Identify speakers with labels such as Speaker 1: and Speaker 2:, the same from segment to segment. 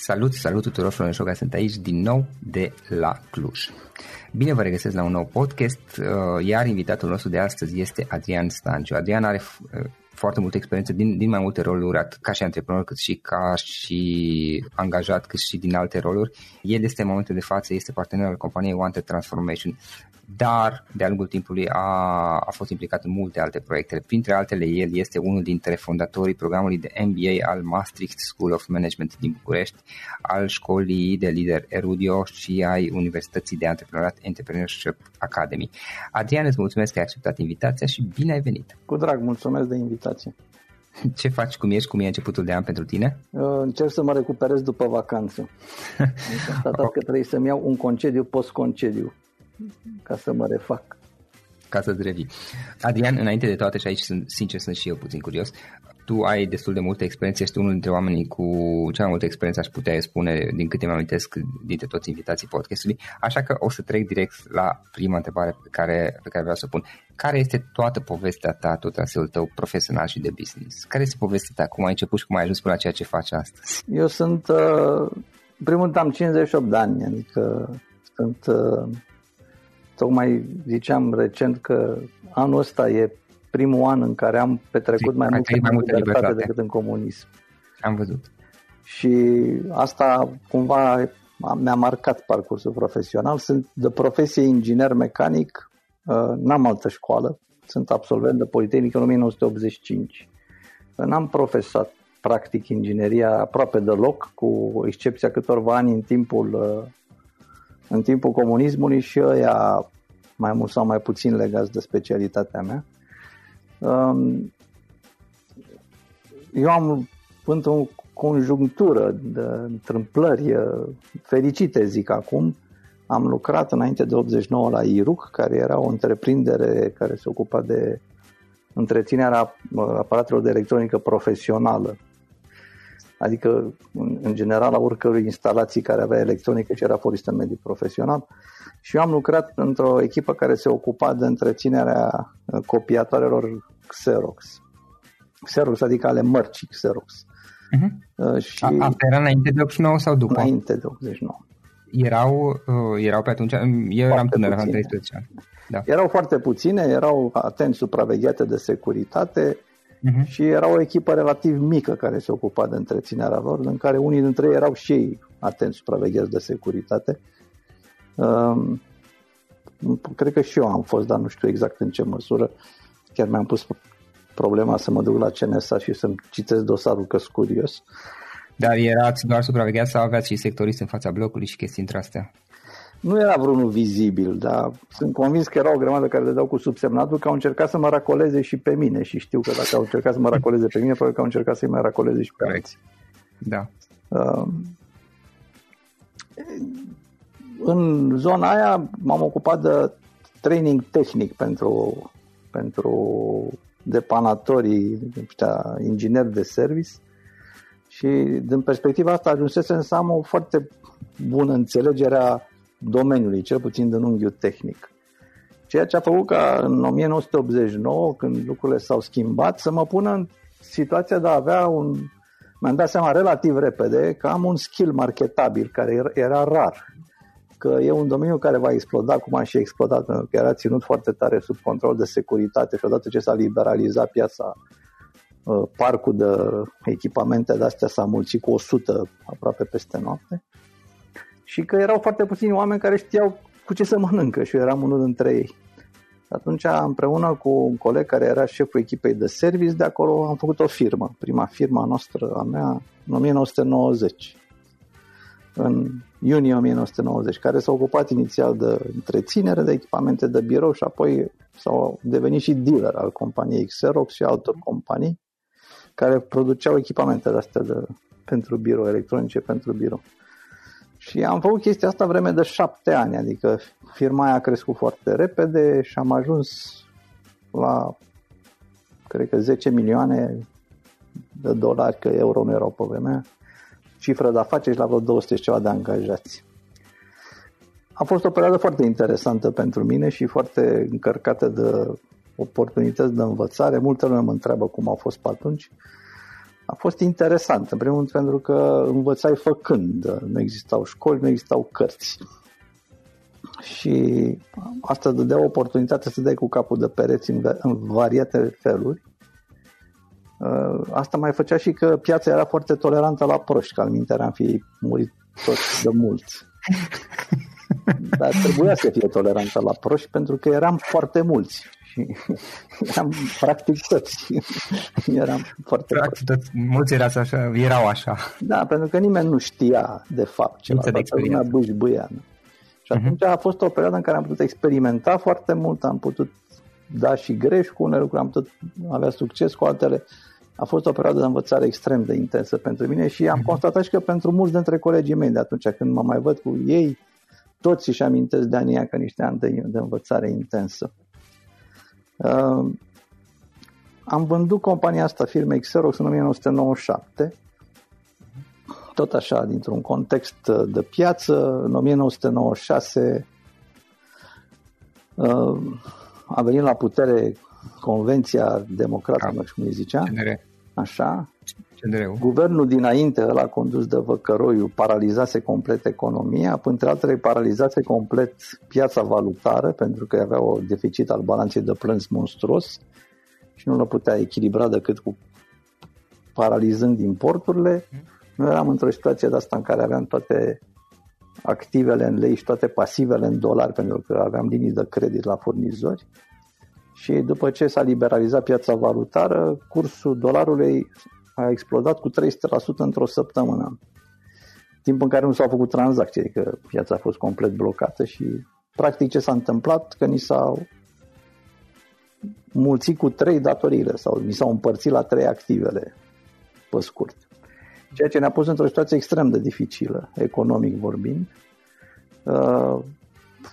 Speaker 1: Salut, salut tuturor, Florin Șoga, sunt aici din nou de la Cluj. Bine vă regăsesc la un nou podcast, uh, iar invitatul nostru de astăzi este Adrian Stanciu. Adrian are uh, foarte multă experiență din, din mai multe roluri, atât ca și antreprenor, cât și ca și angajat, cât și din alte roluri. El este în momentul de față, este partener al companiei Wanted Transformation, dar de-a lungul timpului a, a fost implicat în multe alte proiecte. Printre altele, el este unul dintre fondatorii programului de MBA al Maastricht School of Management din București, al școlii de lider Erudio și ai Universității de Antreprenoriat Entrepreneurship Academy. Adrian, îți mulțumesc că ai acceptat invitația și bine ai venit!
Speaker 2: Cu drag, mulțumesc de invitație.
Speaker 1: Ce faci, cum ești, cum e începutul de an pentru tine?
Speaker 2: Uh, Încerc să mă recuperez după vacanță. Am constatat că trebuie să-mi iau un concediu post-concediu ca să mă refac.
Speaker 1: ca să-ți revii. Adrian, înainte de toate, și aici sunt, sincer sunt și eu puțin curios, tu ai destul de multă experiență, ești unul dintre oamenii cu cea mai multă experiență, aș putea spune, din câte mi amintesc dintre toți invitații podcastului, așa că o să trec direct la prima întrebare pe care, pe care vreau să o pun. Care este toată povestea ta, tot traseul tău profesional și de business? Care este povestea ta? Cum ai început și cum ai ajuns până la ceea ce faci astăzi?
Speaker 2: Eu sunt, uh, în primul rând am 58 de ani, adică sunt, uh, tocmai ziceam recent că anul ăsta e primul an în care am petrecut mai, mult
Speaker 1: mai multă libertate
Speaker 2: decât în comunism.
Speaker 1: Am văzut.
Speaker 2: Și asta cumva mi-a marcat parcursul profesional. Sunt de profesie inginer mecanic, uh, n-am altă școală, sunt absolvent de Politehnică în 1985. N-am profesat practic ingineria aproape deloc, cu excepția câtorva ani în timpul, uh, în timpul comunismului și ăia mai mult sau mai puțin legați de specialitatea mea. Um, eu am într-o conjunctură de întâmplări uh, fericite, zic acum, am lucrat înainte de 89 la IRUC, care era o întreprindere care se ocupa de întreținerea uh, aparatelor de electronică profesională. Adică, în general, a oricărui instalații care avea electronică și era folosită în mediul profesional. Și eu am lucrat într-o echipă care se ocupa de întreținerea uh, copiatoarelor Xerox. Xerox, adică ale mărcii Xerox. Uh-huh.
Speaker 1: Și A, asta era înainte de 89 sau după?
Speaker 2: Înainte de 89.
Speaker 1: Erau, uh, erau pe atunci, eu eram tânăr, aveam 13 ani.
Speaker 2: Da. Erau foarte puține, erau atent supravegheate de securitate uh-huh. și era o echipă relativ mică care se ocupa de întreținerea lor, în care unii dintre ei erau și ei atent supravegheați de securitate. Um, cred că și eu am fost, dar nu știu exact în ce măsură. Chiar mi-am pus problema să mă duc la CNSA și să-mi citesc dosarul că curios.
Speaker 1: Dar erați doar supravegheați sau aveați și sectorist în fața blocului și chestii între astea?
Speaker 2: Nu era vreunul vizibil, dar sunt convins că era o grămadă care le dau cu subsemnatul că au încercat să mă racoleze și pe mine și știu că dacă au încercat să mă racoleze pe mine, probabil că au încercat să-i mai racoleze și pe Correct. alții.
Speaker 1: Da. Uh,
Speaker 2: în zona aia m-am ocupat de training tehnic pentru, pentru depanatorii, ingineri de service și din perspectiva asta ajunsesem să am o foarte bună înțelegere a domeniului, cel puțin din unghiul tehnic. Ceea ce a făcut ca în 1989, când lucrurile s-au schimbat, să mă pună în situația de a avea un... Mi-am dat seama relativ repede că am un skill marketabil care era rar că e un domeniu care va exploda, cum a și explodat, pentru că era ținut foarte tare sub control de securitate și odată ce s-a liberalizat piața, uh, parcul de echipamente de astea s-a mulțit cu 100 aproape peste noapte și că erau foarte puțini oameni care știau cu ce să mănâncă și eu eram unul dintre ei. Atunci, împreună cu un coleg care era șeful echipei de service de acolo, am făcut o firmă, prima firma noastră, a mea, în 1990 în iunie 1990, care s-a ocupat inițial de întreținere de echipamente de birou și apoi s-au devenit și dealer al companiei Xerox și altor companii care produceau echipamente astea de, pentru birou, electronice pentru birou. Și am făcut chestia asta vreme de șapte ani, adică firma aia a crescut foarte repede și am ajuns la, cred că 10 milioane de dolari, că euro nu erau pe vremea, cifră de afaceri și la vreo 200 ceva de angajați. A fost o perioadă foarte interesantă pentru mine și foarte încărcată de oportunități de învățare. Multe lume mă întreabă cum a fost pe atunci. A fost interesant, în primul rând pentru că învățai făcând. Nu existau școli, nu existau cărți. Și asta dădea oportunitatea să dai cu capul de pereți în, în variate feluri Uh, asta mai făcea și că piața era foarte tolerantă la proști, că al minte am fi murit toți de mulți. Dar trebuia să fie tolerantă la proști pentru că eram foarte mulți și eram practic toți. eram foarte
Speaker 1: practic, toți, mulți erați așa, erau așa.
Speaker 2: Da, pentru că nimeni nu știa de fapt ceva, toată lumea bâșbâia. Și mhm. atunci uh-huh. a fost o perioadă în care am putut experimenta foarte mult, am putut da și greș cu unele lucruri, am putut avea succes cu altele a fost o perioadă de învățare extrem de intensă pentru mine și am mhm. constatat și că pentru mulți dintre colegii mei de atunci când mă mai văd cu ei, toți își amintesc de anii ca niște ani de, de învățare intensă. Uh, am vândut compania asta firmei Xerox în 1997, tot așa, dintr-un context de piață. În 1996 uh, a venit la putere Convenția Democrată, nu știu cum îi zicea.
Speaker 1: CNR.
Speaker 2: Așa.
Speaker 1: CNR-ul.
Speaker 2: Guvernul dinainte, ăla condus de Văcăroiu, paralizase complet economia, printre altele paralizase complet piața valutară, pentru că avea o deficit al balanței de plânți monstruos și nu le putea echilibra decât cu paralizând importurile. Noi eram într-o situație de asta în care aveam toate activele în lei și toate pasivele în dolari, pentru că aveam linii de credit la furnizori. Și după ce s-a liberalizat piața valutară, cursul dolarului a explodat cu 300% într-o săptămână. Timp în care nu s-au făcut tranzacții, adică piața a fost complet blocată și practic ce s-a întâmplat, că ni s-au mulțit cu trei datoriile sau ni s-au împărțit la trei activele, pe scurt. Ceea ce ne-a pus într-o situație extrem de dificilă, economic vorbind, uh,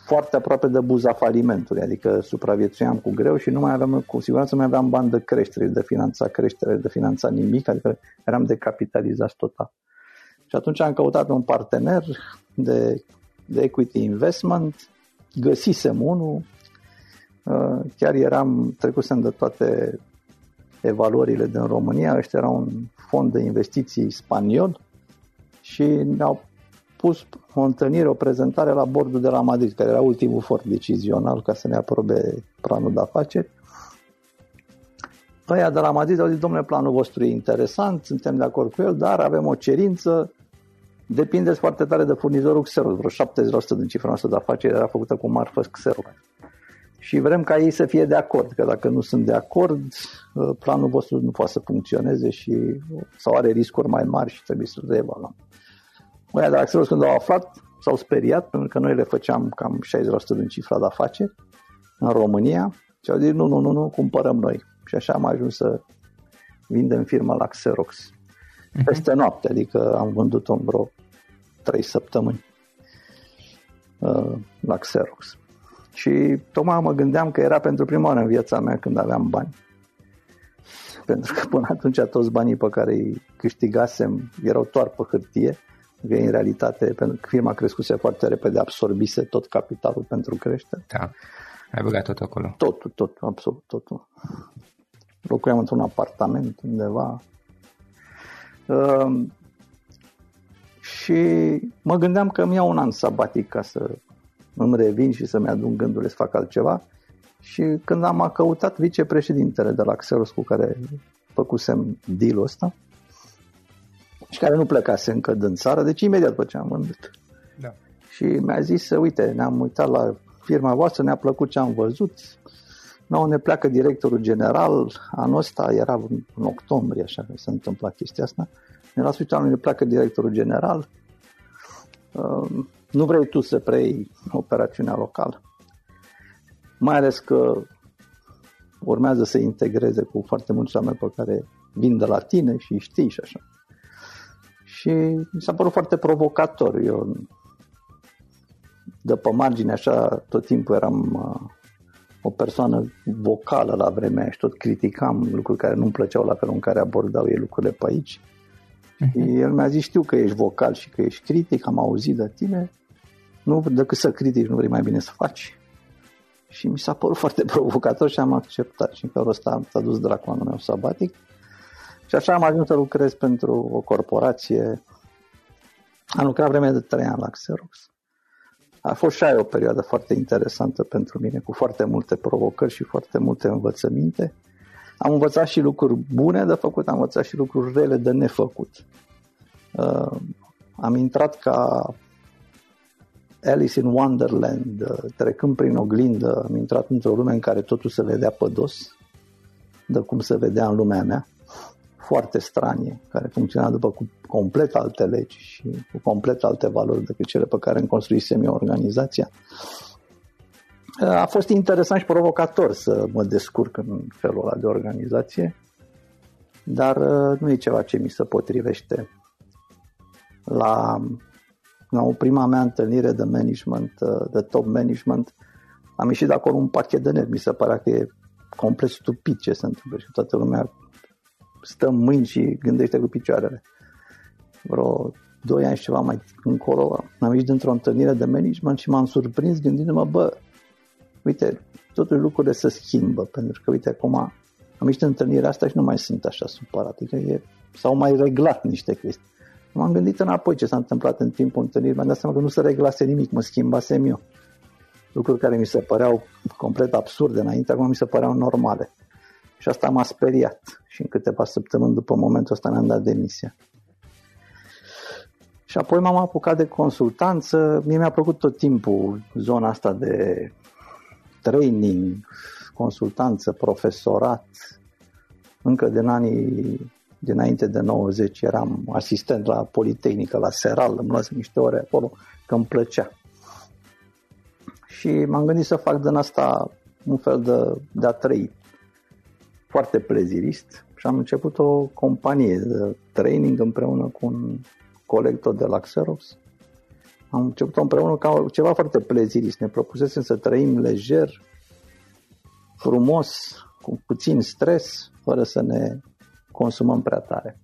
Speaker 2: foarte aproape de buza falimentului, adică supraviețuiam cu greu și nu mai aveam, cu siguranță nu mai aveam bani de creștere, de finanța creștere, de finanța nimic, adică eram decapitalizați total. Și atunci am căutat un partener de, de equity investment, găsisem unul, uh, chiar eram, trecusem de toate evaluările din România, ăștia era un fond de investiții spaniol și ne-au pus o întâlnire, o prezentare la bordul de la Madrid, care era ultimul for decizional ca să ne aprobe planul de afaceri. Ăia de la Madrid au zis, domnule, planul vostru e interesant, suntem de acord cu el, dar avem o cerință, depindeți foarte tare de furnizorul Xerox, vreo 70% din cifra noastră de afaceri era făcută cu marfă Xerox. Și vrem ca ei să fie de acord, că dacă nu sunt de acord, planul vostru nu poate să funcționeze și sau are riscuri mai mari și trebuie să le evaluăm. Ăia de la Xerox când au aflat, s-au speriat pentru că noi le făceam cam 60% din cifra de afaceri în România și au zis nu, nu, nu, nu, cumpărăm noi. Și așa am ajuns să vindem firma la Xerox. Peste noapte, adică am vândut-o în vreo 3 săptămâni uh, la Xerox. Și tocmai mă gândeam că era pentru prima oară în viața mea când aveam bani. Pentru că până atunci toți banii pe care îi câștigasem erau doar pe hârtie că în realitate, pentru că firma crescuse foarte repede, absorbise tot capitalul pentru creștere.
Speaker 1: Da, ai băgat tot acolo.
Speaker 2: Totul, tot, absolut totul. Locuiam într-un apartament undeva. Uh, și mă gândeam că mi iau un an sabatic ca să îmi revin și să-mi adun gândurile să fac altceva. Și când am căutat vicepreședintele de la Xerox cu care făcusem deal-ul ăsta, și care nu plecase încă din țară, deci imediat după ce am vândut.
Speaker 1: Da.
Speaker 2: Și mi-a zis, uite, ne-am uitat la firma voastră, ne-a plăcut ce am văzut, nu, ne pleacă directorul general, anul ăsta era în octombrie, așa că se întâmpla chestia asta, ne la sfârșitul anului ne pleacă directorul general, uh, nu vrei tu să preiei operațiunea locală. Mai ales că urmează să integreze cu foarte mulți oameni pe care vin de la tine și știi și așa. Și mi s-a părut foarte provocator. Eu de pe margine așa tot timpul eram uh, o persoană vocală la vremea aia și tot criticam lucruri care nu-mi plăceau la felul în care abordau ei lucrurile pe aici. Uh-huh. El mi-a zis, știu că ești vocal și că ești critic, am auzit de tine, nu decât să critici, nu vrei mai bine să faci. Și mi s-a părut foarte provocator și am acceptat. Și în felul ăsta am dus dracu anul meu sabatic. Și așa am ajuns să lucrez pentru o corporație. Am lucrat vreme de 3 ani la Xerox. A fost și aia o perioadă foarte interesantă pentru mine, cu foarte multe provocări și foarte multe învățăminte. Am învățat și lucruri bune de făcut, am învățat și lucruri rele de nefăcut. Uh, am intrat ca Alice in Wonderland, uh, trecând prin oglindă, am intrat într-o lume în care totul se vedea pe dos, de cum se vedea în lumea mea foarte stranie, care funcționa după cu complet alte legi și cu complet alte valori decât cele pe care îmi construisem eu organizația. A fost interesant și provocator să mă descurc în felul ăla de organizație, dar uh, nu e ceva ce mi se potrivește. La, la o prima mea întâlnire de management, uh, de top management, am ieșit de acolo un pachet de nervi. Mi se părea că e complet stupid ce se întâmplă și toată lumea stă în mâini și gândește cu picioarele. Vreo doi ani și ceva mai încolo am ieșit dintr-o întâlnire de management și m-am surprins gândindu-mă, bă, uite, totuși lucrurile se schimbă, pentru că, uite, acum am ieșit în întâlnirea asta și nu mai sunt așa supărat, adică e, s-au mai reglat niște chestii. M-am gândit înapoi ce s-a întâmplat în timpul întâlnirii, mi-am dat seama că nu se reglase nimic, mă schimbasem eu. Lucruri care mi se păreau complet absurde înainte, acum mi se păreau normale. Și asta m-a speriat. Și în câteva săptămâni după momentul ăsta mi-am dat demisia. Și apoi m-am apucat de consultanță. Mie mi-a plăcut tot timpul zona asta de training, consultanță, profesorat. Încă din anii dinainte de 90 eram asistent la Politehnică, la Seral, îmi luasem niște ore acolo, că îmi plăcea. Și m-am gândit să fac din asta un fel de, de a trăi foarte plezirist și am început o companie de training împreună cu un coleg tot de la Xerox. Am început împreună ca ceva foarte plezirist. Ne propusesem să trăim lejer, frumos, cu puțin stres, fără să ne consumăm prea tare.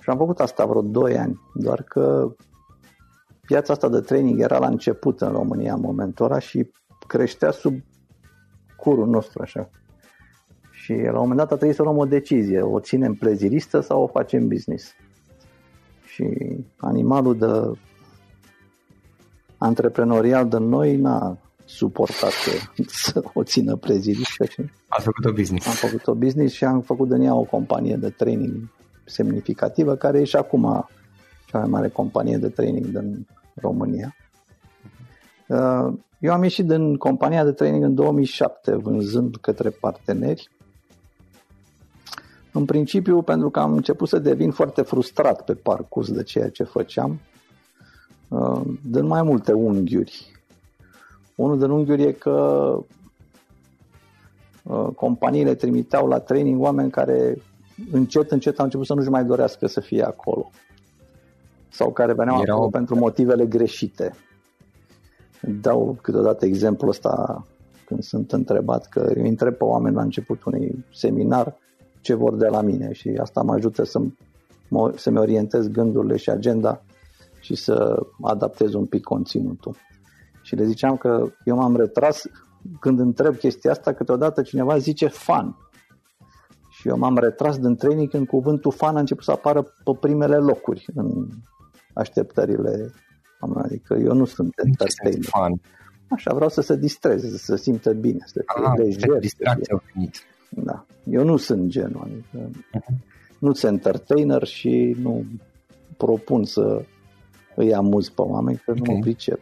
Speaker 2: Și am făcut asta vreo 2 ani, doar că piața asta de training era la început în România în momentul ăla și creștea sub curul nostru așa. Și la un moment dat a trebuit să luăm o decizie, o ținem pleziristă sau o facem business. Și animalul de antreprenorial de noi n-a suportat să o țină pleziristă. Și
Speaker 1: a făcut o business.
Speaker 2: Am făcut o business și am făcut din ea o companie de training semnificativă, care e și acum cea mai mare companie de training din România. Uh, eu am ieșit din compania de training în 2007, vânzând către parteneri în principiu, pentru că am început să devin foarte frustrat pe parcurs de ceea ce făceam, uh, din mai multe unghiuri. Unul din unghiuri e că uh, companiile trimiteau la training oameni care încet, încet au început să nu-și mai dorească să fie acolo. Sau care veneau Erau... acolo pentru motivele greșite. Dau câteodată exemplul ăsta când sunt întrebat că îi întreb pe oameni la început unui seminar ce vor de la mine și asta mă ajută să mă, să-mi orientez gândurile și agenda și să adaptez un pic conținutul. Și le ziceam că eu m-am retras când întreb chestia asta, câteodată cineva zice fan. Și eu m-am retras din training când cuvântul fan a început să apară pe primele locuri în așteptările Adică eu nu sunt entertainer. Fan. Așa, vreau să se distreze, să se simtă bine, să fie
Speaker 1: ah, lejer. Distracție
Speaker 2: da. Eu nu sunt genul, adică uh-huh. nu sunt entertainer și nu propun să îi amuz pe oameni, că okay. nu mă pricep.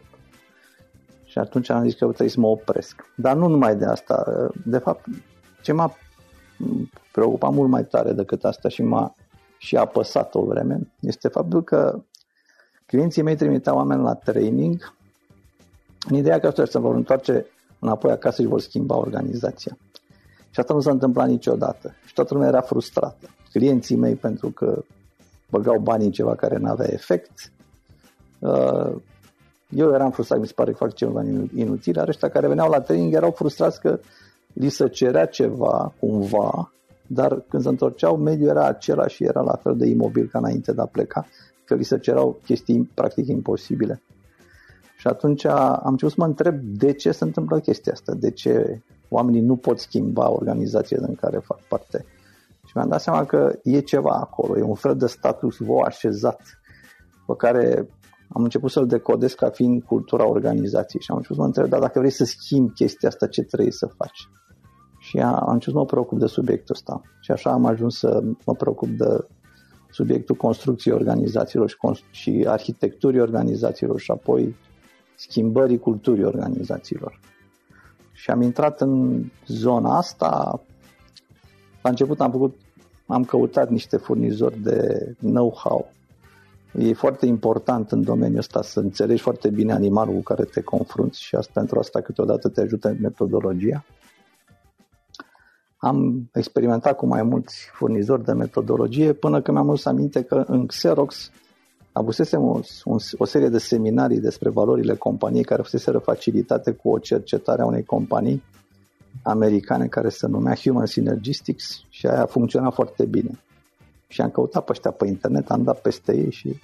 Speaker 2: Și atunci am zis că trebuie să mă opresc. Dar nu numai de asta. De fapt, ce m-a preocupat mult mai tare decât asta și m-a și apăsat o vreme este faptul că clienții mei trimiteau oameni la training în ideea că să vor întoarce înapoi acasă și vor schimba organizația. Și asta nu s-a întâmplat niciodată. Și toată lumea era frustrată. Clienții mei pentru că băgau bani în ceva care nu avea efect. Uh, eu eram frustrat, mi se pare că fac ceva inutil, iar ăștia care veneau la training erau frustrați că li se cerea ceva, cumva, dar când se întorceau, mediul era același și era la fel de imobil ca înainte de a pleca, că li se cerau chestii practic imposibile. Și atunci am început să mă întreb de ce se întâmplă chestia asta, de ce oamenii nu pot schimba organizația în care fac parte. Și mi-am dat seama că e ceva acolo, e un fel de status quo așezat pe care am început să-l decodez ca fiind cultura organizației și am început să mă întreb, dar dacă vrei să schimbi chestia asta, ce trebuie să faci? Și am început să mă preocup de subiectul ăsta. Și așa am ajuns să mă preocup de subiectul construcției organizațiilor și, și arhitecturii organizațiilor și apoi schimbării culturii organizațiilor. Și am intrat în zona asta. La început am făcut, am căutat niște furnizori de know-how. E foarte important în domeniul ăsta să înțelegi foarte bine animalul cu care te confrunți și asta, pentru asta câteodată te ajută metodologia. Am experimentat cu mai mulți furnizori de metodologie până când mi-am adus aminte că în Xerox avusesem o, un, o serie de seminarii despre valorile companiei care fuseseră facilitate cu o cercetare a unei companii americane care se numea Human Synergistics și aia a funcționat foarte bine. Și am căutat pe ăștia pe internet, am dat peste ei și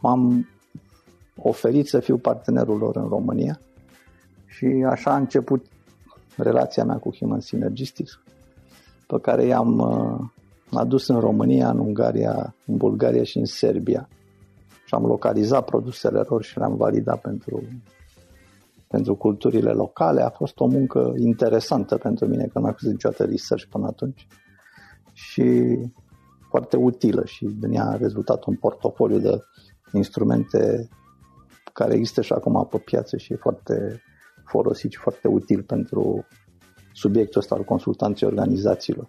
Speaker 2: m-am oferit să fiu partenerul lor în România și așa a început relația mea cu Human Synergistics pe care i-am uh, adus în România, în Ungaria, în Bulgaria și în Serbia și am localizat produsele lor și le-am validat pentru, pentru culturile locale. A fost o muncă interesantă pentru mine, că nu am făcut niciodată research până atunci și foarte utilă și din ea a rezultat un portofoliu de instrumente care există și acum pe piață și e foarte folosit și foarte util pentru subiectul ăsta al consultanței organizațiilor.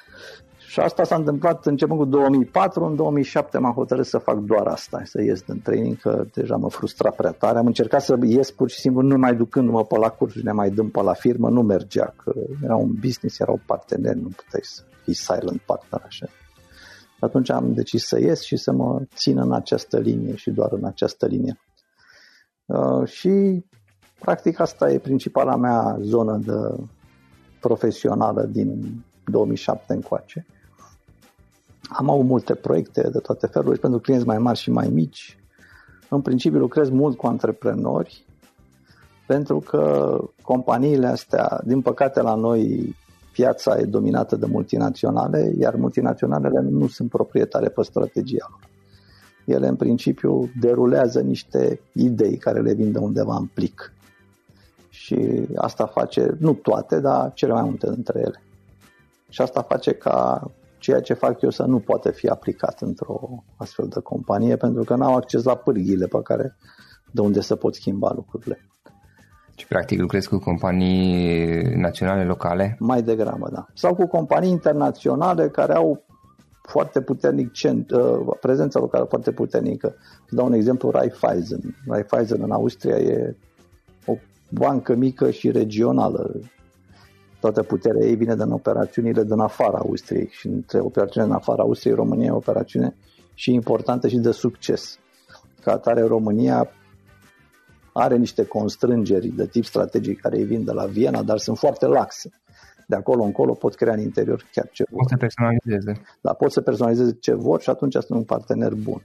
Speaker 2: Și asta s-a întâmplat începând cu 2004, în 2007 m-am hotărât să fac doar asta, să ies din training, că deja mă frustra prea tare. Am încercat să ies pur și simplu, nu mai ducându-mă pe la cursuri, ne mai dăm pe la firmă, nu mergea, că era un business, erau parteneri, nu puteai să fii silent partner așa. Atunci am decis să ies și să mă țin în această linie și doar în această linie. Uh, și practic asta e principala mea zonă de profesională din 2007 încoace. Am avut multe proiecte de toate felurile pentru clienți mai mari și mai mici. În principiu lucrez mult cu antreprenori pentru că companiile astea, din păcate la noi piața e dominată de multinaționale, iar multinaționalele nu sunt proprietare pe strategia lor. Ele în principiu derulează niște idei care le vin de undeva în plic. Și asta face, nu toate, dar cele mai multe dintre ele. Și asta face ca ceea ce fac eu să nu poate fi aplicat într-o astfel de companie pentru că n-au acces la pârghile pe care de unde se pot schimba lucrurile.
Speaker 1: Și practic lucrezi cu companii naționale, locale?
Speaker 2: Mai degrabă, da. Sau cu companii internaționale care au foarte puternic cent, uh, prezența locală foarte puternică. Să dau un exemplu, Raiffeisen. Raiffeisen în Austria e o bancă mică și regională toată puterea ei vine din operațiunile din afara Austriei și între operațiunile din afara Austriei, România e o operațiune și importantă și de succes. Ca atare, România are niște constrângeri de tip strategic care îi vin de la Viena, dar sunt foarte laxe. De acolo încolo pot crea în interior chiar ce vor.
Speaker 1: Pot să personalizeze.
Speaker 2: Da, pot să personalizeze ce vor și atunci sunt un partener bun.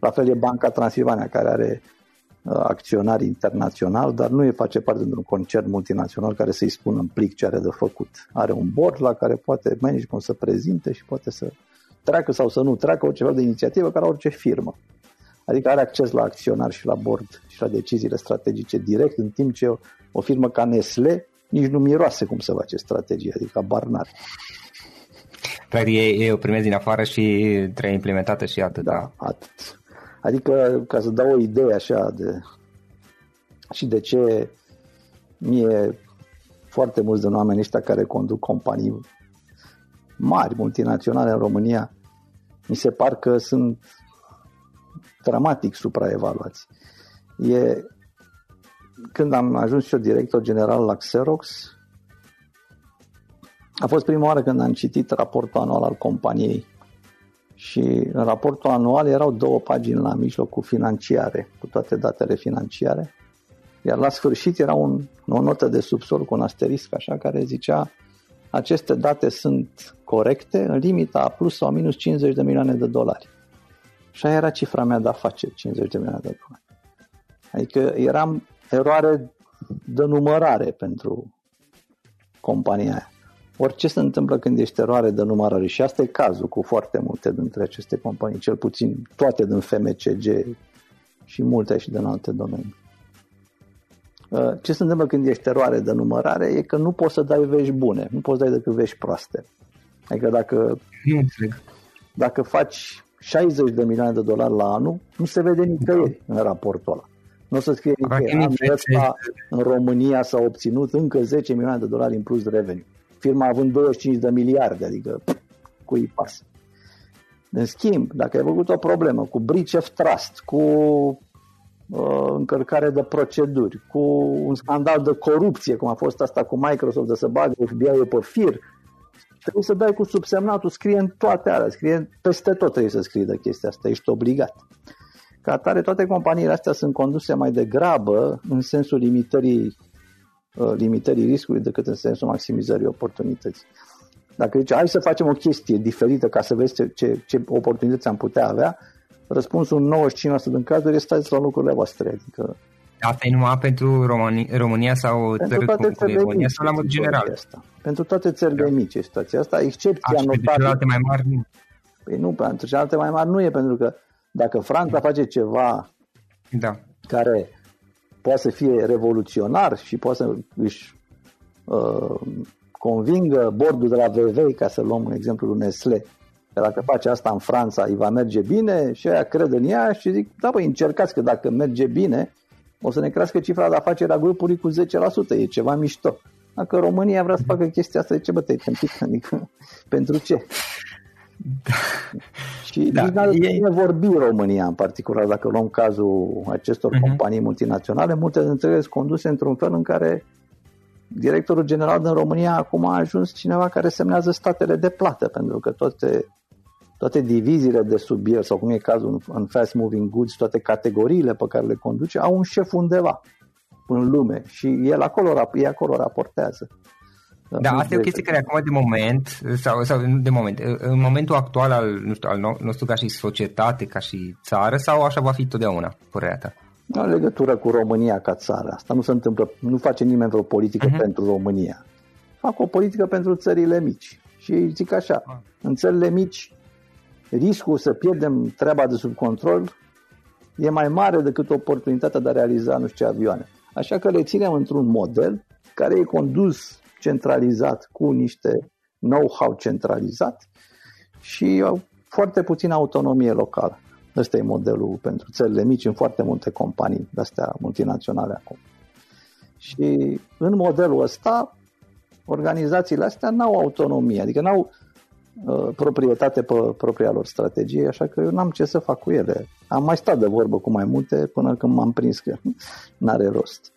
Speaker 2: La fel e Banca Transilvania, care are Uh, acționar internațional, dar nu e face parte dintr-un concert multinațional care să-i spună în plic ce are de făcut. Are un board la care poate management să prezinte și poate să treacă sau să nu treacă orice fel de inițiativă ca la orice firmă. Adică are acces la acționar și la board și la deciziile strategice direct, în timp ce o firmă ca Nestle nici nu miroase cum să face strategie, adică barnar.
Speaker 1: Practic ei, ei o primesc din afară și trebuie implementată și atât.
Speaker 2: Da, atât. Adică, ca să dau o idee așa de și de ce mie foarte mulți din oamenii ăștia care conduc companii mari, multinaționale în România, mi se par că sunt dramatic supraevaluați. E, când am ajuns și eu director general la Xerox, a fost prima oară când am citit raportul anual al companiei și în raportul anual erau două pagini la mijloc cu financiare, cu toate datele financiare, iar la sfârșit era un, o notă de subsol cu un asterisc așa care zicea aceste date sunt corecte în limita a plus sau minus 50 de milioane de dolari. Și aia era cifra mea de afaceri, 50 de milioane de dolari. Adică eram eroare de numărare pentru compania aia orice se întâmplă când ești eroare de numărare și asta e cazul cu foarte multe dintre aceste companii, cel puțin toate din FMCG și multe și din alte domenii. Uh, ce se întâmplă când ești eroare de numărare e că nu poți să dai vești bune, nu poți să dai decât vești proaste. Adică dacă, dacă faci 60 de milioane de dolari la anul, nu se vede nicăieri în raportul ăla. Nu o să scrie nicăieri. Anul ăsta în România s-a obținut încă 10 milioane de dolari în plus de revenue firma având 25 de miliarde, adică cui pasă. În schimb, dacă ai făcut o problemă cu breach of trust, cu uh, încărcare de proceduri, cu un scandal de corupție, cum a fost asta cu Microsoft, de să bagă FBI-ul pe fir, trebuie să dai cu subsemnatul, scrie în toate alea, scrie peste tot trebuie să scrie de chestia asta, ești obligat. Ca atare, toate companiile astea sunt conduse mai degrabă în sensul limitării, uh, limitării riscului decât în sensul maximizării oportunității. Dacă zice, hai să facem o chestie diferită ca să vezi ce, ce, ce oportunități am putea avea, răspunsul în 95% din cazuri este stați la lucrurile voastre. Adică,
Speaker 1: Asta e numai pentru România, România sau
Speaker 2: pentru
Speaker 1: țări
Speaker 2: toate
Speaker 1: cum, cum e
Speaker 2: țările
Speaker 1: România
Speaker 2: mici
Speaker 1: sau la mod
Speaker 2: este
Speaker 1: general?
Speaker 2: situația Asta. Pentru toate țările
Speaker 1: Da.
Speaker 2: mici e situația asta, excepția
Speaker 1: Așa, pentru
Speaker 2: notabilă.
Speaker 1: celelalte mai mari nu.
Speaker 2: Păi nu, pentru celelalte mai mari nu e, pentru că dacă Franța face ceva
Speaker 1: Da.
Speaker 2: care poate să fie revoluționar și poate să își uh, convingă bordul de la VV, ca să luăm un exemplu lui Nestlé, că dacă face asta în Franța îi va merge bine și aia cred în ea și zic, da băi, încercați că dacă merge bine, o să ne crească cifra de afaceri a grupului cu 10%, e ceva mișto. Dacă România vrea să facă chestia asta, de ce bă, te-ai tâmpit? Adică, pentru ce? Și
Speaker 1: Da,
Speaker 2: da, nici
Speaker 1: e-
Speaker 2: nu vorbi România în particular, dacă luăm cazul acestor
Speaker 1: Mhm.
Speaker 2: companii multinaționale, multe dintre ele sunt conduse într-un fel în care directorul general din România acum a ajuns cineva care semnează statele de plată, pentru că toate, toate diviziile de sub el, sau cum e cazul în- în Fast Moving Goods, toate categoriile pe care le conduce, au un șef undeva în lume și el acolo, rap- ei acolo raportează.
Speaker 1: Da, asta e o chestie care acum de moment, sau, sau nu de moment, în momentul actual al, nu știu, al no- nostru ca și societate, ca și țară, sau așa va fi totdeauna, părerea ta?
Speaker 2: Nu are legătură cu România ca țară. Asta nu se întâmplă, nu face nimeni vreo politică
Speaker 1: Mhm.
Speaker 2: uh-huh. pentru România. Fac o politică pentru țările mici. Și ei zic așa,
Speaker 1: Ah.
Speaker 2: în țările mici riscul să pierdem treaba de sub control e mai mare decât oportunitatea de a realiza nu știu ce avioane. Așa că le ținem într-un model care e condus centralizat cu niște know-how centralizat și au foarte puțină autonomie locală. Ăsta e modelul pentru țările mici în foarte multe companii de-astea multinaționale acum. Și în modelul ăsta, organizațiile astea n-au autonomie, adică n-au uh, proprietate pe propria lor strategie, așa că eu n-am ce să fac cu ele. Am mai stat de vorbă cu mai multe până când m-am prins că n-are rost.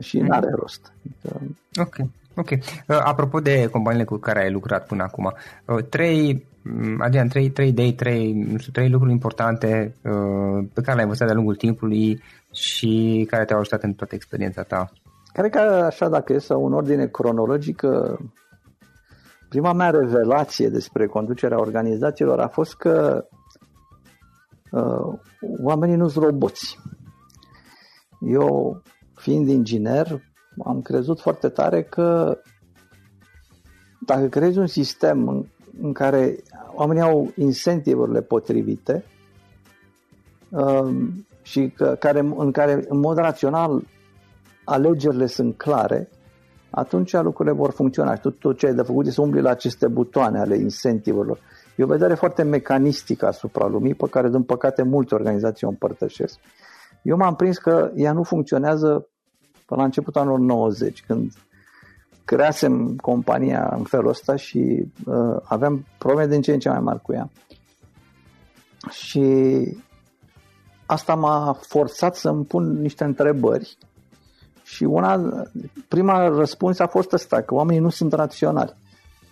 Speaker 2: Și n-are rost. Adică,
Speaker 1: Ok, ok. Uh, apropo de companiile cu care ai lucrat până acum, uh, trei, um, Adrian, trei, trei idei, trei, nu știu, trei lucruri importante uh, pe care le-ai învățat de-a lungul timpului și care te-au ajutat în toată experiența ta.
Speaker 2: Cred că așa, dacă e să în ordine cronologică, prima mea revelație despre conducerea organizațiilor a fost că uh, oamenii nu sunt roboți. Eu, fiind inginer, am crezut foarte tare că dacă creezi un sistem în, în care oamenii au incentivurile potrivite um, și că, care, în care în mod rațional alegerile sunt clare, atunci lucrurile vor funcționa și tot, tot ce ai de făcut este să umbli la aceste butoane ale incentivurilor. E o vedere foarte mecanistică asupra lumii, pe care, din păcate, multe organizații o împărtășesc. Eu m-am prins că ea nu funcționează până la începutul anilor 90, când creasem compania în felul ăsta și uh, aveam probleme din ce în ce mai mari cu ea. Și asta m-a forțat să-mi pun niște întrebări și una, prima răspuns a fost asta, că oamenii nu sunt raționali.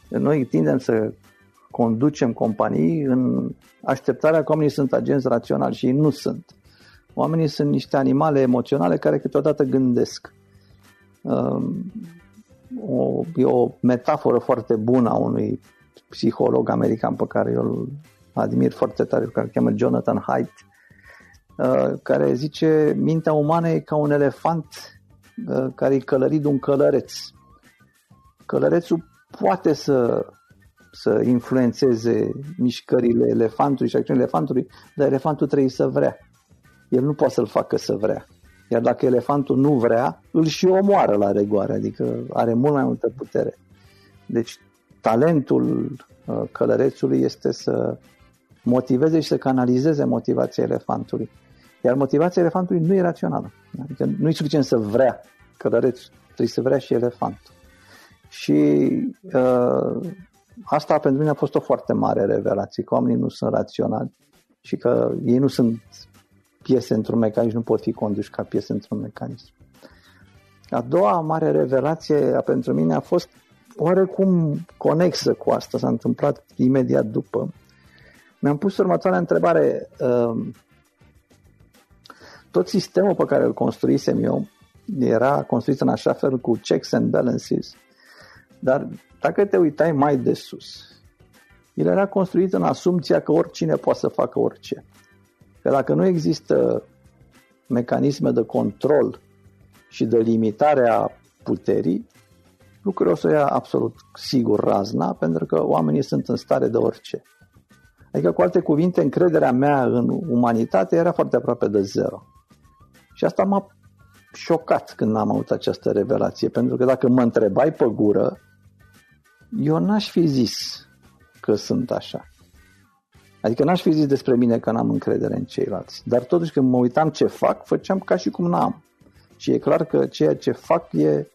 Speaker 2: Noi tindem să conducem companii în așteptarea că oamenii sunt agenți raționali și ei nu sunt. Oamenii sunt niște animale emoționale care câteodată gândesc. Um, o, e o metaforă foarte bună a unui psiholog american pe care eu îl admir foarte tare, care îl cheamă Jonathan Haidt, uh, care zice mintea umană e ca un elefant uh, care e călărit de un călăreț. Călărețul poate să, să influențeze mișcările elefantului și acțiunile elefantului, dar elefantul trebuie să vrea. El nu poate să-l facă să vrea. Iar dacă elefantul nu vrea, îl și omoară la regoare, adică are mult mai multă putere. Deci talentul uh, călărețului este să motiveze și să canalizeze motivația elefantului. Iar motivația elefantului nu e rațională. Adică nu e suficient să vrea călărețul, trebuie să vrea și elefantul. Și uh, asta pentru mine a fost o foarte mare revelație, că oamenii nu sunt raționali și că ei nu sunt piese într-un mecanism, nu pot fi conduși ca piese într-un mecanism. A doua mare revelație pentru mine a fost oarecum conexă cu asta, s-a întâmplat imediat după. Mi-am pus următoarea întrebare. Um, tot sistemul pe care îl construisem eu era construit în așa fel cu checks and balances, dar dacă te uitai mai de sus, el era construit în asumția că oricine poate să facă orice. Că dacă nu există mecanisme de control și de limitare a puterii, lucrurile o să ia absolut sigur razna, pentru că oamenii sunt în stare de orice. Adică, cu alte cuvinte, încrederea mea în umanitate era foarte aproape de zero. Și asta m-a șocat când am avut această revelație, pentru că dacă mă întrebai pe gură, eu n-aș fi zis că sunt așa. Adică n-aș fi zis despre mine că n-am încredere în ceilalți. Dar totuși când mă uitam ce fac, făceam ca și cum n-am. Și e clar că ceea ce fac e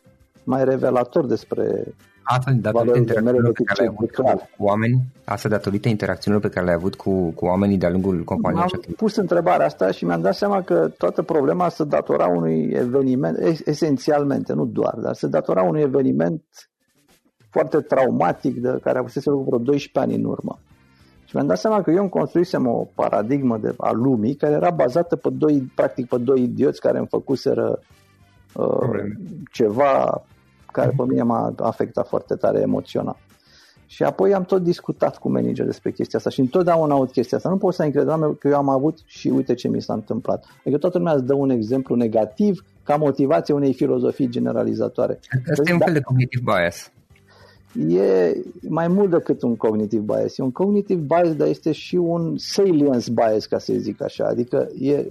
Speaker 2: mai revelator despre
Speaker 1: Asta datorită interacțiunilor pe care le-ai avut cu, cu oameni? Asta datorită interacțiunilor pe care le-ai avut cu, cu oamenii de-a lungul companiei?
Speaker 2: Am pus întrebarea asta și mi-am dat seama că toată problema se datora unui eveniment, esențialmente, nu doar, dar se datora unui eveniment foarte traumatic de care avusese loc vreo 12 ani în urmă. Și mi-am dat seama că eu îmi construisem o paradigmă de, a lumii care era bazată pe doi, practic pe doi idioți care îmi făcuseră uh, ceva care pe mine m-a afectat foarte tare emoțional. Și apoi am tot discutat cu manager despre chestia asta și întotdeauna aud chestia asta. Nu pot să încredem că eu am avut și uite ce mi s-a întâmplat. Adică toată lumea îți dă un exemplu negativ ca motivație unei filozofii generalizatoare.
Speaker 1: Asta e un fel de cognitive bias.
Speaker 2: E mai mult decât un cognitive bias. E un cognitive bias, dar este și un salience bias, ca să zic așa. Adică e,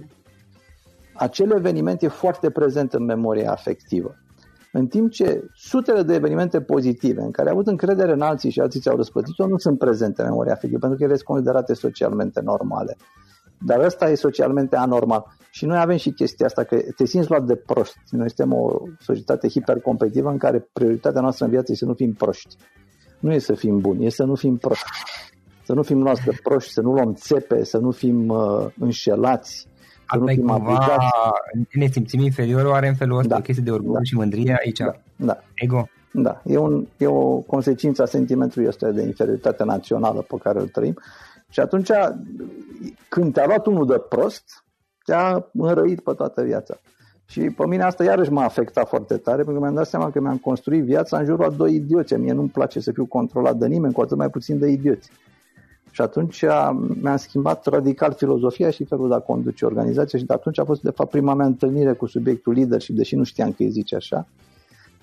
Speaker 2: acel eveniment e foarte prezent în memoria afectivă. În timp ce sutele de evenimente pozitive în care ai avut încredere în alții și alții ți-au răspătit-o nu sunt prezente în memoria afectivă, pentru că ele sunt considerate socialmente normale. Dar ăsta e socialmente anormal. Și noi avem și chestia asta, că te simți luat de proști. Noi suntem o societate hipercompetitivă în care prioritatea noastră în viață este să nu fim proști. Nu e să fim buni, e să nu fim proști. Să nu fim luați de proști, să nu luăm țepe, să nu fim uh, înșelați,
Speaker 1: să nu fim cumva, ne simțim inferior oare în felul ăsta, da. o chestie de orgoliu da. și mândrie aici?
Speaker 2: Da. da.
Speaker 1: Ego?
Speaker 2: Da, e, un, e o consecință a sentimentului ăsta de inferioritate națională pe care îl trăim. Și atunci, când te-a luat unul de prost, te-a înrăit pe toată viața. Și pe mine asta iarăși m-a afectat foarte tare, pentru că mi-am dat seama că mi-am construit viața în jurul a doi idioți. Mie nu-mi place să fiu controlat de nimeni, cu atât mai puțin de idioți. Și atunci mi-am schimbat radical filozofia și felul de a conduce organizația și de atunci a fost de fapt prima mea întâlnire cu subiectul leadership, deși nu știam că îi zice așa.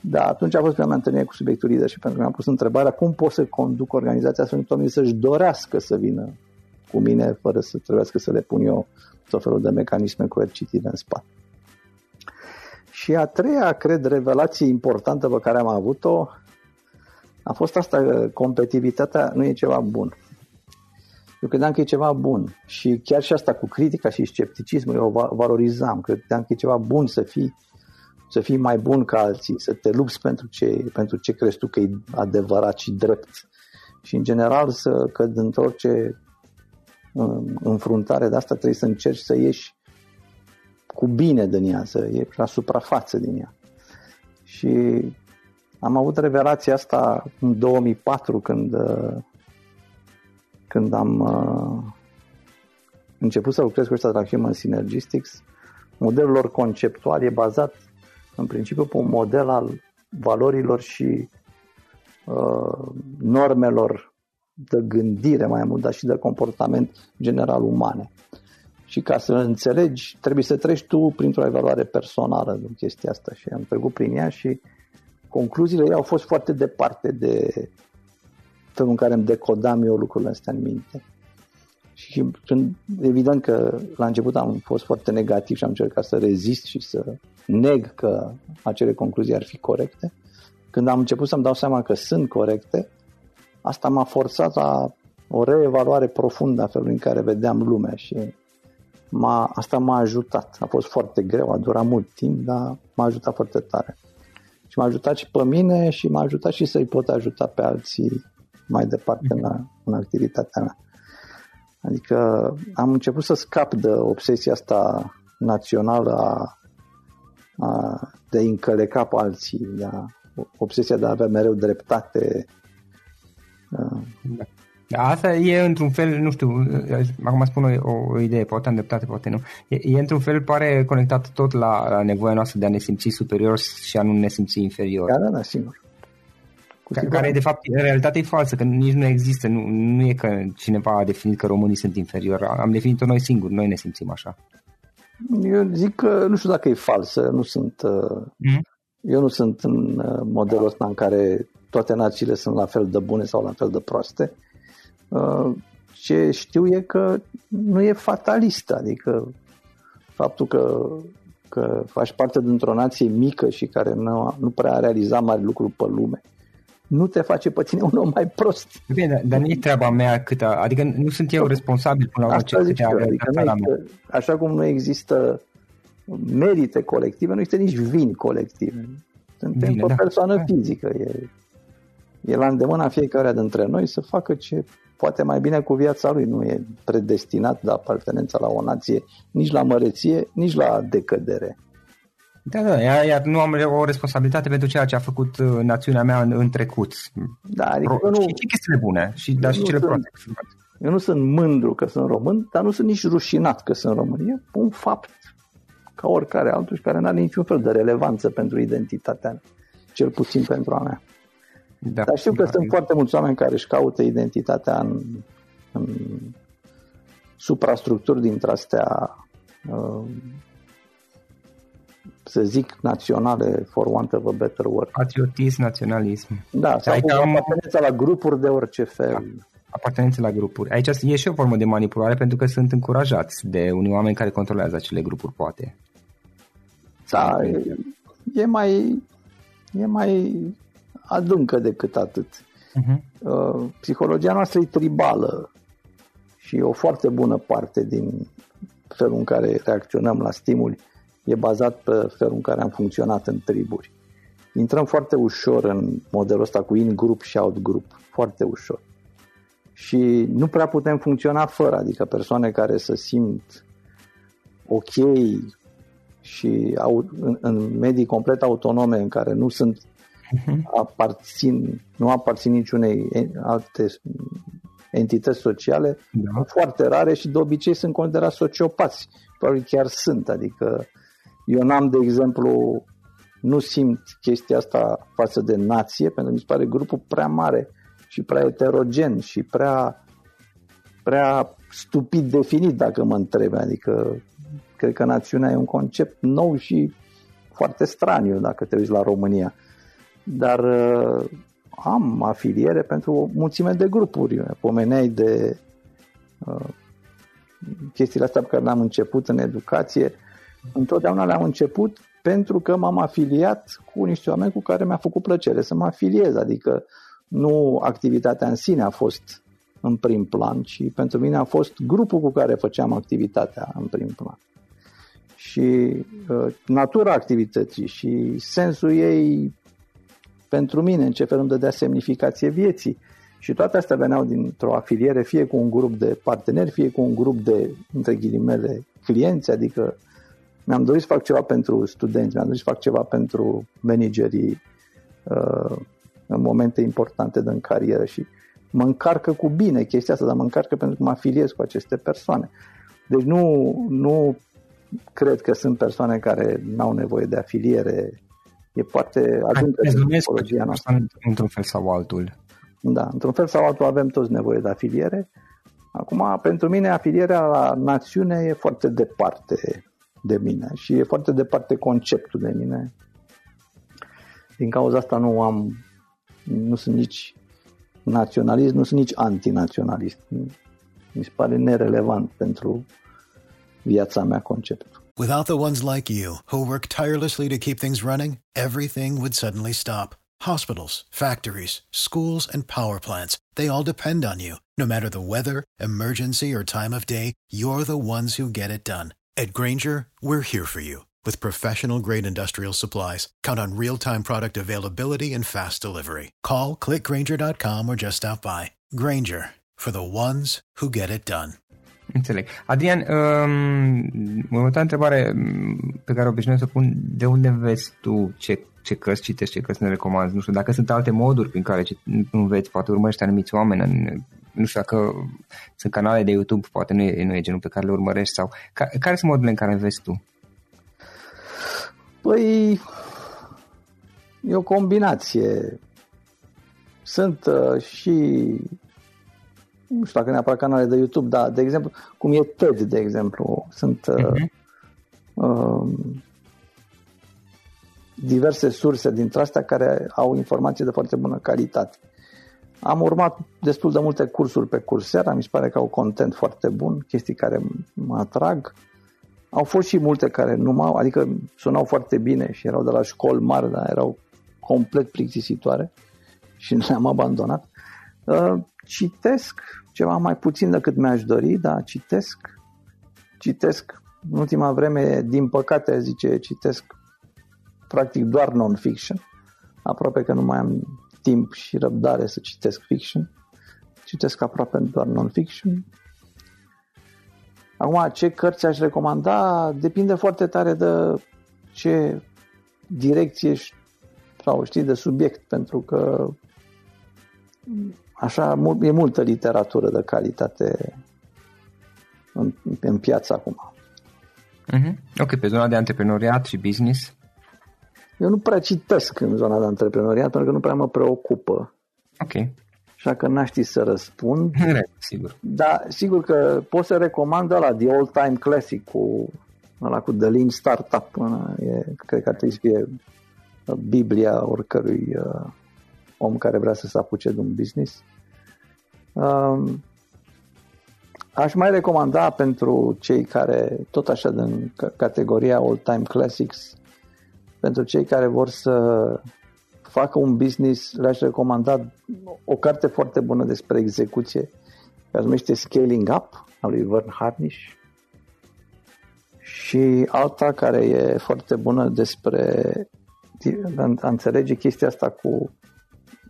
Speaker 2: Da, atunci a fost prima mea întâlnire cu subiectul leadership pentru că mi-am pus întrebarea cum pot să conduc organizația astfel încât oamenii să-și dorească să vină cu mine fără să trebuiască să le pun eu tot felul de mecanisme coercitive în spate. Și a treia, cred, revelație importantă pe care am avut-o a fost asta că competitivitatea nu e ceva bun. Eu credeam că e ceva bun și chiar și asta cu critica și scepticismul eu o valorizam. Credeam că e ceva bun să fii, să fii mai bun ca alții, să te lupți pentru ce, pentru ce crezi tu că e adevărat și drept. Și în general să că într orice înfruntare de asta trebuie să încerci să ieși cu bine din ea, să ieși la suprafață din ea. Și am avut revelația asta în 2004 când când am uh, început să lucrez cu ăștia de la Human Synergistics, modelul lor conceptual e bazat în principiu pe un model al valorilor și uh, normelor de gândire mai mult, dar și de comportament general umane. Și ca să înțelegi, trebuie să treci tu printr-o evaluare personală în chestia asta și am trecut prin ea și concluziile ei au fost foarte departe de felul în care îmi decodam eu lucrurile astea în minte. Și când, evident că la început am fost foarte negativ și am încercat să rezist și să neg că acele concluzii ar fi corecte. Când am început să-mi dau seama că sunt corecte, asta m-a forțat la o reevaluare profundă a felului în care vedeam lumea și m-a, asta m-a ajutat. A fost foarte greu, a durat mult timp, dar m-a ajutat foarte tare. Și m-a ajutat și pe mine și m-a ajutat și să-i pot ajuta pe alții mai departe în, în activitatea mea. Adică am început să scap de obsesia asta națională a, a, de a încăleca pe alții, de a, obsesia de a avea mereu dreptate.
Speaker 1: Da. Asta e într-un fel, nu știu, acum spun o, o idee, poate am dreptate, poate nu. E, e într-un fel, pare conectat tot la, la nevoia noastră de a ne simți superior și a nu ne simți inferior.
Speaker 2: Da, da, da, sigur.
Speaker 1: Cu care, de fapt, în realitate e falsă, că nici nu există. Nu, nu e că cineva a definit că românii sunt inferiori. Am definit-o noi singuri, noi ne simțim așa.
Speaker 2: Eu zic că nu știu dacă e falsă, nu sunt... Mm? Eu nu sunt în uh, modelul ăsta în care toate națiile sunt la fel de bune sau la fel de proaste. Uh, ce știu e că nu e fatalist, adică faptul că, că faci parte dintr-o nație mică și care nu, nu prea a realizat mari lucruri pe lume, nu te face pe tine un om mai prost.
Speaker 1: Bine, dar, dar nu e treaba mea cât a, adică nu sunt eu responsabil până la urmă ce
Speaker 2: zic eu, adică mea. Așa cum nu există merite colective, nu există nici vini colective. Suntem Bine, o da. persoană da. fizică. E, e la îndemâna fiecare dintre noi să facă ce poate mai bine cu viața lui. Nu e predestinat de apartenența la o nație, nici la măreție, nici la decădere.
Speaker 1: Da, da, iar, iar nu am o responsabilitate pentru ceea ce a făcut uh, națiunea mea în, în trecut.
Speaker 2: Da, adică Pro,
Speaker 1: nu, și, și chestiile bune, și, dar și cele proaste.
Speaker 2: Eu nu sunt mândru că sunt român, dar nu sunt nici rușinat că sunt român. E un fapt ca oricare altul și care nu are niciun fel de relevanță pentru identitatea mea, cel puțin pentru a mea. Da, dar știu că da, sunt da. foarte mulți oameni care își caută identitatea în, în suprastructuri dintre astea uh, să zic, naționale, for want of a better word.
Speaker 1: Patriotism, naționalism.
Speaker 2: Da, sau Aici am... apartenența la grupuri de orice fel. Da
Speaker 1: apartenențe la grupuri. Aici e și o formă de manipulare pentru că sunt încurajați de unii oameni care controlează acele grupuri, poate.
Speaker 2: Da, e, e mai e mai adâncă decât atât. Uh-huh. Psihologia noastră e tribală și o foarte bună parte din felul în care reacționăm la stimuli e bazat pe felul în care am funcționat în triburi. Intrăm foarte ușor în modelul ăsta cu in-group și out-group, foarte ușor. Și nu prea putem funcționa fără, adică persoane care să simt ok și au, în, în medii complet autonome în care nu sunt uh-huh. aparțin, nu aparțin niciunei alte entități sociale, da. foarte rare și de obicei sunt considerați sociopați. Probabil chiar sunt, adică eu n-am, de exemplu, nu simt chestia asta față de nație, pentru că mi se pare grupul prea mare și prea heterogen și prea, prea stupid definit, dacă mă întrebe. Adică, cred că națiunea e un concept nou și foarte straniu, dacă te uiți la România. Dar uh, am afiliere pentru o mulțime de grupuri. Pomeneai de uh, chestiile astea pe care le-am început în educație întotdeauna le-am început pentru că m-am afiliat cu niște oameni cu care mi-a făcut plăcere să mă afiliez, adică nu activitatea în sine a fost în prim plan, ci pentru mine a fost grupul cu care făceam activitatea în prim plan. Și uh, natura activității și sensul ei pentru mine, în ce fel îmi dădea semnificație vieții. Și toate astea veneau dintr-o afiliere, fie cu un grup de parteneri, fie cu un grup de, între ghilimele, clienți, adică mi-am dorit să fac ceva pentru studenți, mi-am dorit să fac ceva pentru managerii uh, în momente importante din carieră și mă încarcă cu bine chestia asta, dar mă încarcă pentru că mă afiliez cu aceste persoane. Deci nu, nu cred că sunt persoane care nu au nevoie de afiliere. E foarte adâncă
Speaker 1: psihologia noastră. Într-un fel sau altul.
Speaker 2: Da, într-un fel sau altul avem toți nevoie de afiliere. Acum, pentru mine, afilierea la națiune e foarte departe de mine și e foarte departe conceptul de mine. Din cauza asta nu am, nu sunt nici naționalist, nu sunt nici antinaționalist. Mi se pare nerelevant pentru viața mea conceptul.
Speaker 3: Without the ones like you, who work tirelessly to keep things running, everything would suddenly stop. Hospitals, factories, schools, and power plants, they all depend on you. No matter the weather, emergency, or time of day, you're the ones who get it done. At Granger, we're here for you With professional grade industrial supplies, count on real time product availability and fast delivery. Call clickgranger.com or just stop by. Granger for the ones who get it done.
Speaker 1: Înțeleg. Adrian, um, următoarea întrebare um, pe care obișnuiesc să pun, de unde înveți tu ce, ce cărți citești, ce cărți ne recomanzi? Nu știu, dacă sunt alte moduri prin care înveți, poate urmărești anumiți oameni, în, nu știu dacă sunt canale de YouTube, poate nu e, nu e genul pe care le urmărești sau ca, care sunt modurile în care înveți tu?
Speaker 2: Păi, e o combinație. Sunt uh, și nu știu dacă neapărat canale de YouTube, dar, de exemplu, cum e TED, de exemplu, sunt uh-huh. uh, diverse surse dintre astea care au informații de foarte bună calitate. Am urmat destul de multe cursuri pe Coursera, mi se pare că au content foarte bun, chestii care mă atrag. Au fost și multe care nu m-au, adică sunau foarte bine și erau de la școli mari, dar erau complet plictisitoare și nu le-am abandonat. Uh, citesc ceva mai puțin decât mi-aș dori, dar citesc. Citesc în ultima vreme, din păcate, zice, citesc practic doar non-fiction. Aproape că nu mai am timp și răbdare să citesc fiction. Citesc aproape doar non-fiction. Acum, ce cărți aș recomanda depinde foarte tare de ce direcție sau știi de subiect, pentru că așa e multă literatură de calitate în, în piață acum.
Speaker 1: Uh-huh. Ok, pe zona de antreprenoriat și business?
Speaker 2: Eu nu prea citesc în zona de antreprenoriat pentru că nu prea mă preocupă.
Speaker 1: Ok.
Speaker 2: Așa că n-aș ști să răspund.
Speaker 1: sigur.
Speaker 2: Da, sigur că pot să recomand la The Old Time Classic cu ăla cu The Lean Startup. E, cred că ar trebui să fie Biblia oricărui uh, om care vrea să se apuce de un business. Um, aș mai recomanda pentru cei care, tot așa din categoria All Time Classics, pentru cei care vor să facă un business, le-aș recomanda o carte foarte bună despre execuție, care se numește Scaling Up, al lui Vern Harnish, și alta care e foarte bună despre a înțelege chestia asta cu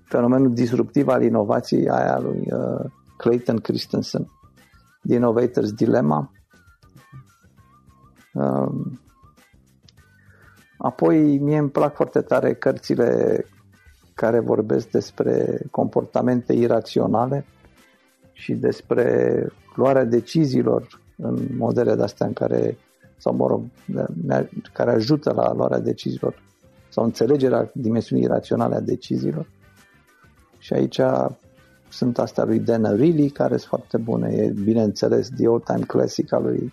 Speaker 2: fenomenul disruptiv al inovației aia lui uh, Clayton Christensen, The Innovator's Dilemma. Um, apoi, mie îmi plac foarte tare cărțile care vorbesc despre comportamente iraționale și despre luarea deciziilor în modele de-astea în care, sau mă rog, care ajută la luarea deciziilor sau înțelegerea dimensiunii iraționale a deciziilor. Și aici sunt astea lui Dan Ariely, care sunt foarte bune. E, bineînțeles, The Old Time Classic al lui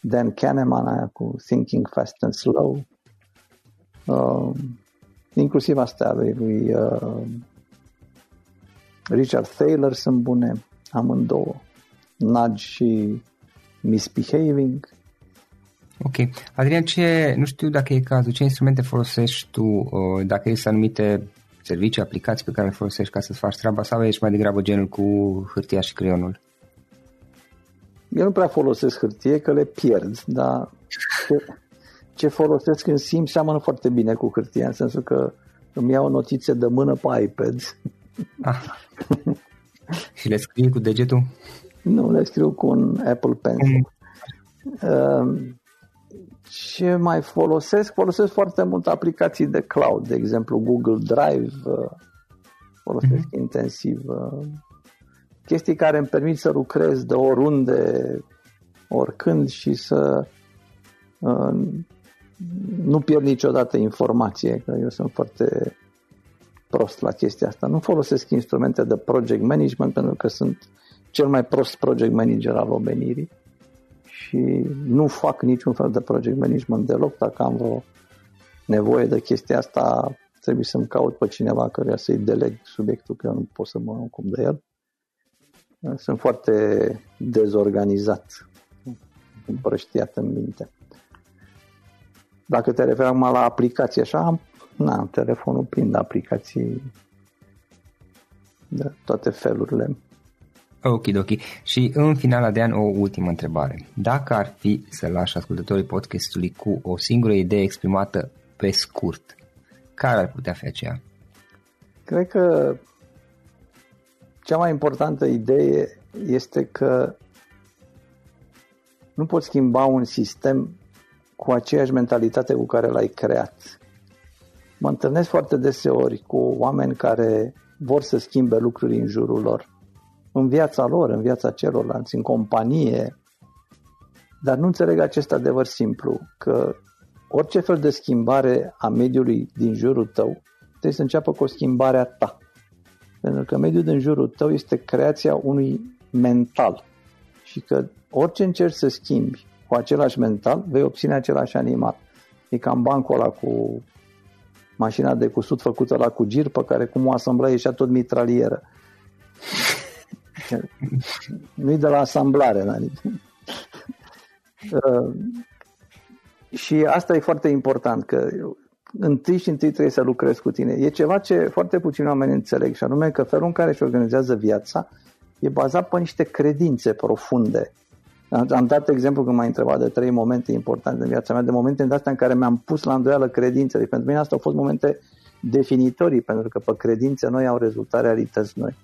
Speaker 2: Dan Kahneman, aia cu Thinking Fast and Slow. Uh, inclusiv astea lui, lui uh, Richard Thaler sunt bune, amândouă. Nudge și Misbehaving.
Speaker 1: Ok. Adrian, ce, nu știu dacă e cazul, ce instrumente folosești tu, uh, dacă există anumite servicii, aplicații pe care le folosești ca să-ți faci treaba sau ești mai degrabă genul cu hârtia și creionul?
Speaker 2: Eu nu prea folosesc hârtie, că le pierd, dar ce, ce folosesc în simt seamănă foarte bine cu hârtia, în sensul că îmi iau notițe de mână pe iPad.
Speaker 1: Ah. și le scrii cu degetul?
Speaker 2: Nu, le scriu cu un Apple Pencil. Mm. Ce mai folosesc? Folosesc foarte mult aplicații de cloud, de exemplu Google Drive, uh, folosesc mm-hmm. intensiv. Uh, chestii care îmi permit să lucrez de oriunde, oricând și să uh, nu pierd niciodată informație, că eu sunt foarte prost la chestia asta. Nu folosesc instrumente de project management pentru că sunt cel mai prost project manager al omenirii și nu fac niciun fel de project management deloc. Dacă am vreo nevoie de chestia asta, trebuie să-mi caut pe cineva care să-i deleg subiectul, că eu nu pot să mă ocup de el. Sunt foarte dezorganizat, împrăștiat în minte. Dacă te referi acum la aplicații așa, am, na, telefonul plin de aplicații de toate felurile.
Speaker 1: Ok, ok. Și în final, Adrian, o ultimă întrebare. Dacă ar fi să lași ascultătorii podcastului cu o singură idee exprimată pe scurt, care ar putea fi aceea?
Speaker 2: Cred că cea mai importantă idee este că nu poți schimba un sistem cu aceeași mentalitate cu care l-ai creat. Mă întâlnesc foarte deseori cu oameni care vor să schimbe lucruri în jurul lor, în viața lor, în viața celorlalți, în companie, dar nu înțeleg acest adevăr simplu, că orice fel de schimbare a mediului din jurul tău trebuie să înceapă cu o schimbare a ta. Pentru că mediul din jurul tău este creația unui mental și că orice încerci să schimbi cu același mental, vei obține același animal. E cam bancul ăla cu mașina de cusut făcută la cu gir, pe care cum o asambla ieșea tot mitralieră. Nu-i de la asamblare. Da? Uh, și asta e foarte important, că întâi și întâi trebuie să lucrezi cu tine. E ceva ce foarte puțini oameni înțeleg și anume că felul în care își organizează viața e bazat pe niște credințe profunde. Am dat exemplu când m-ai întrebat de trei momente importante în viața mea, de momente în astea în care mi-am pus la îndoială credințele. Pentru mine asta au fost momente definitorii, pentru că pe credințe noi au rezultat realități noi.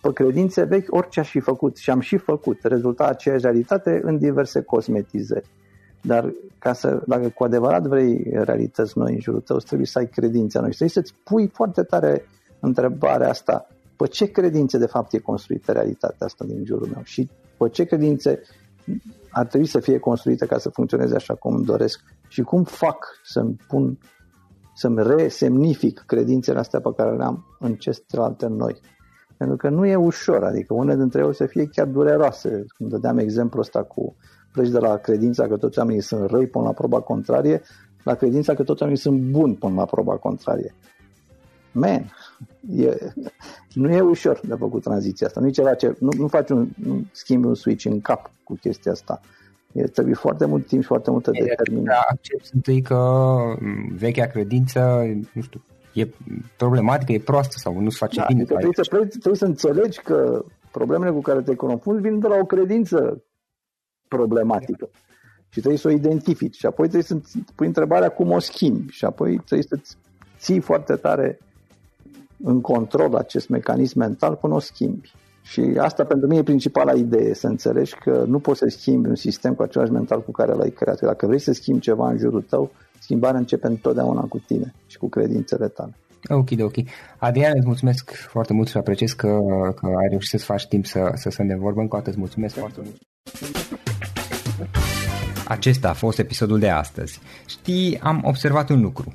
Speaker 2: Pe credințe vechi, orice aș fi făcut și am și făcut, rezulta aceeași realitate în diverse cosmetizări. Dar ca să, dacă cu adevărat vrei realități noi în jurul tău, trebuie să ai credințe noi. Trebuie să-ți pui foarte tare întrebarea asta. Pe ce credințe de fapt e construită realitatea asta din jurul meu? Și pe ce credințe ar trebui să fie construită ca să funcționeze așa cum îmi doresc? Și cum fac să-mi pun, să-mi resemnific credințele astea pe care le am în celelalte noi? Pentru că nu e ușor, adică unele dintre ele o să fie chiar dureroase. Cum dădeam exemplu ăsta cu pleci de la credința că toți oamenii sunt răi până la proba contrarie, la credința că toți oamenii sunt buni până la proba contrarie. Man, e, nu e ușor de făcut tranziția asta. Nu e ceva ce, nu, nu faci un, nu schimbi un switch în cap cu chestia asta. E, trebuie foarte mult timp și foarte multă determinare.
Speaker 1: Accept întâi că vechea credință, nu știu, e problematică, e proastă sau nu se face
Speaker 2: da,
Speaker 1: bine.
Speaker 2: Adică trebuie, să, trebuie, trebuie să înțelegi că problemele cu care te confrunți vin de la o credință problematică. Și trebuie să o identifici. Și apoi trebuie să pui întrebarea cum o schimbi. Și apoi trebuie să ții foarte tare în control acest mecanism mental până o schimbi. Și asta pentru mine e principala idee, să înțelegi că nu poți să schimbi un sistem cu același mental cu care l-ai creat. Dacă vrei să schimbi ceva în jurul tău, schimbarea începe întotdeauna cu tine și cu credințele tale.
Speaker 1: Ok, de ok. Adrian, îți mulțumesc foarte mult și apreciez că, că ai reușit să-ți faci timp să, să stăm de vorbă. Încă o dată îți mulțumesc foarte mult. Acesta a fost episodul de astăzi. Știi, am observat un lucru.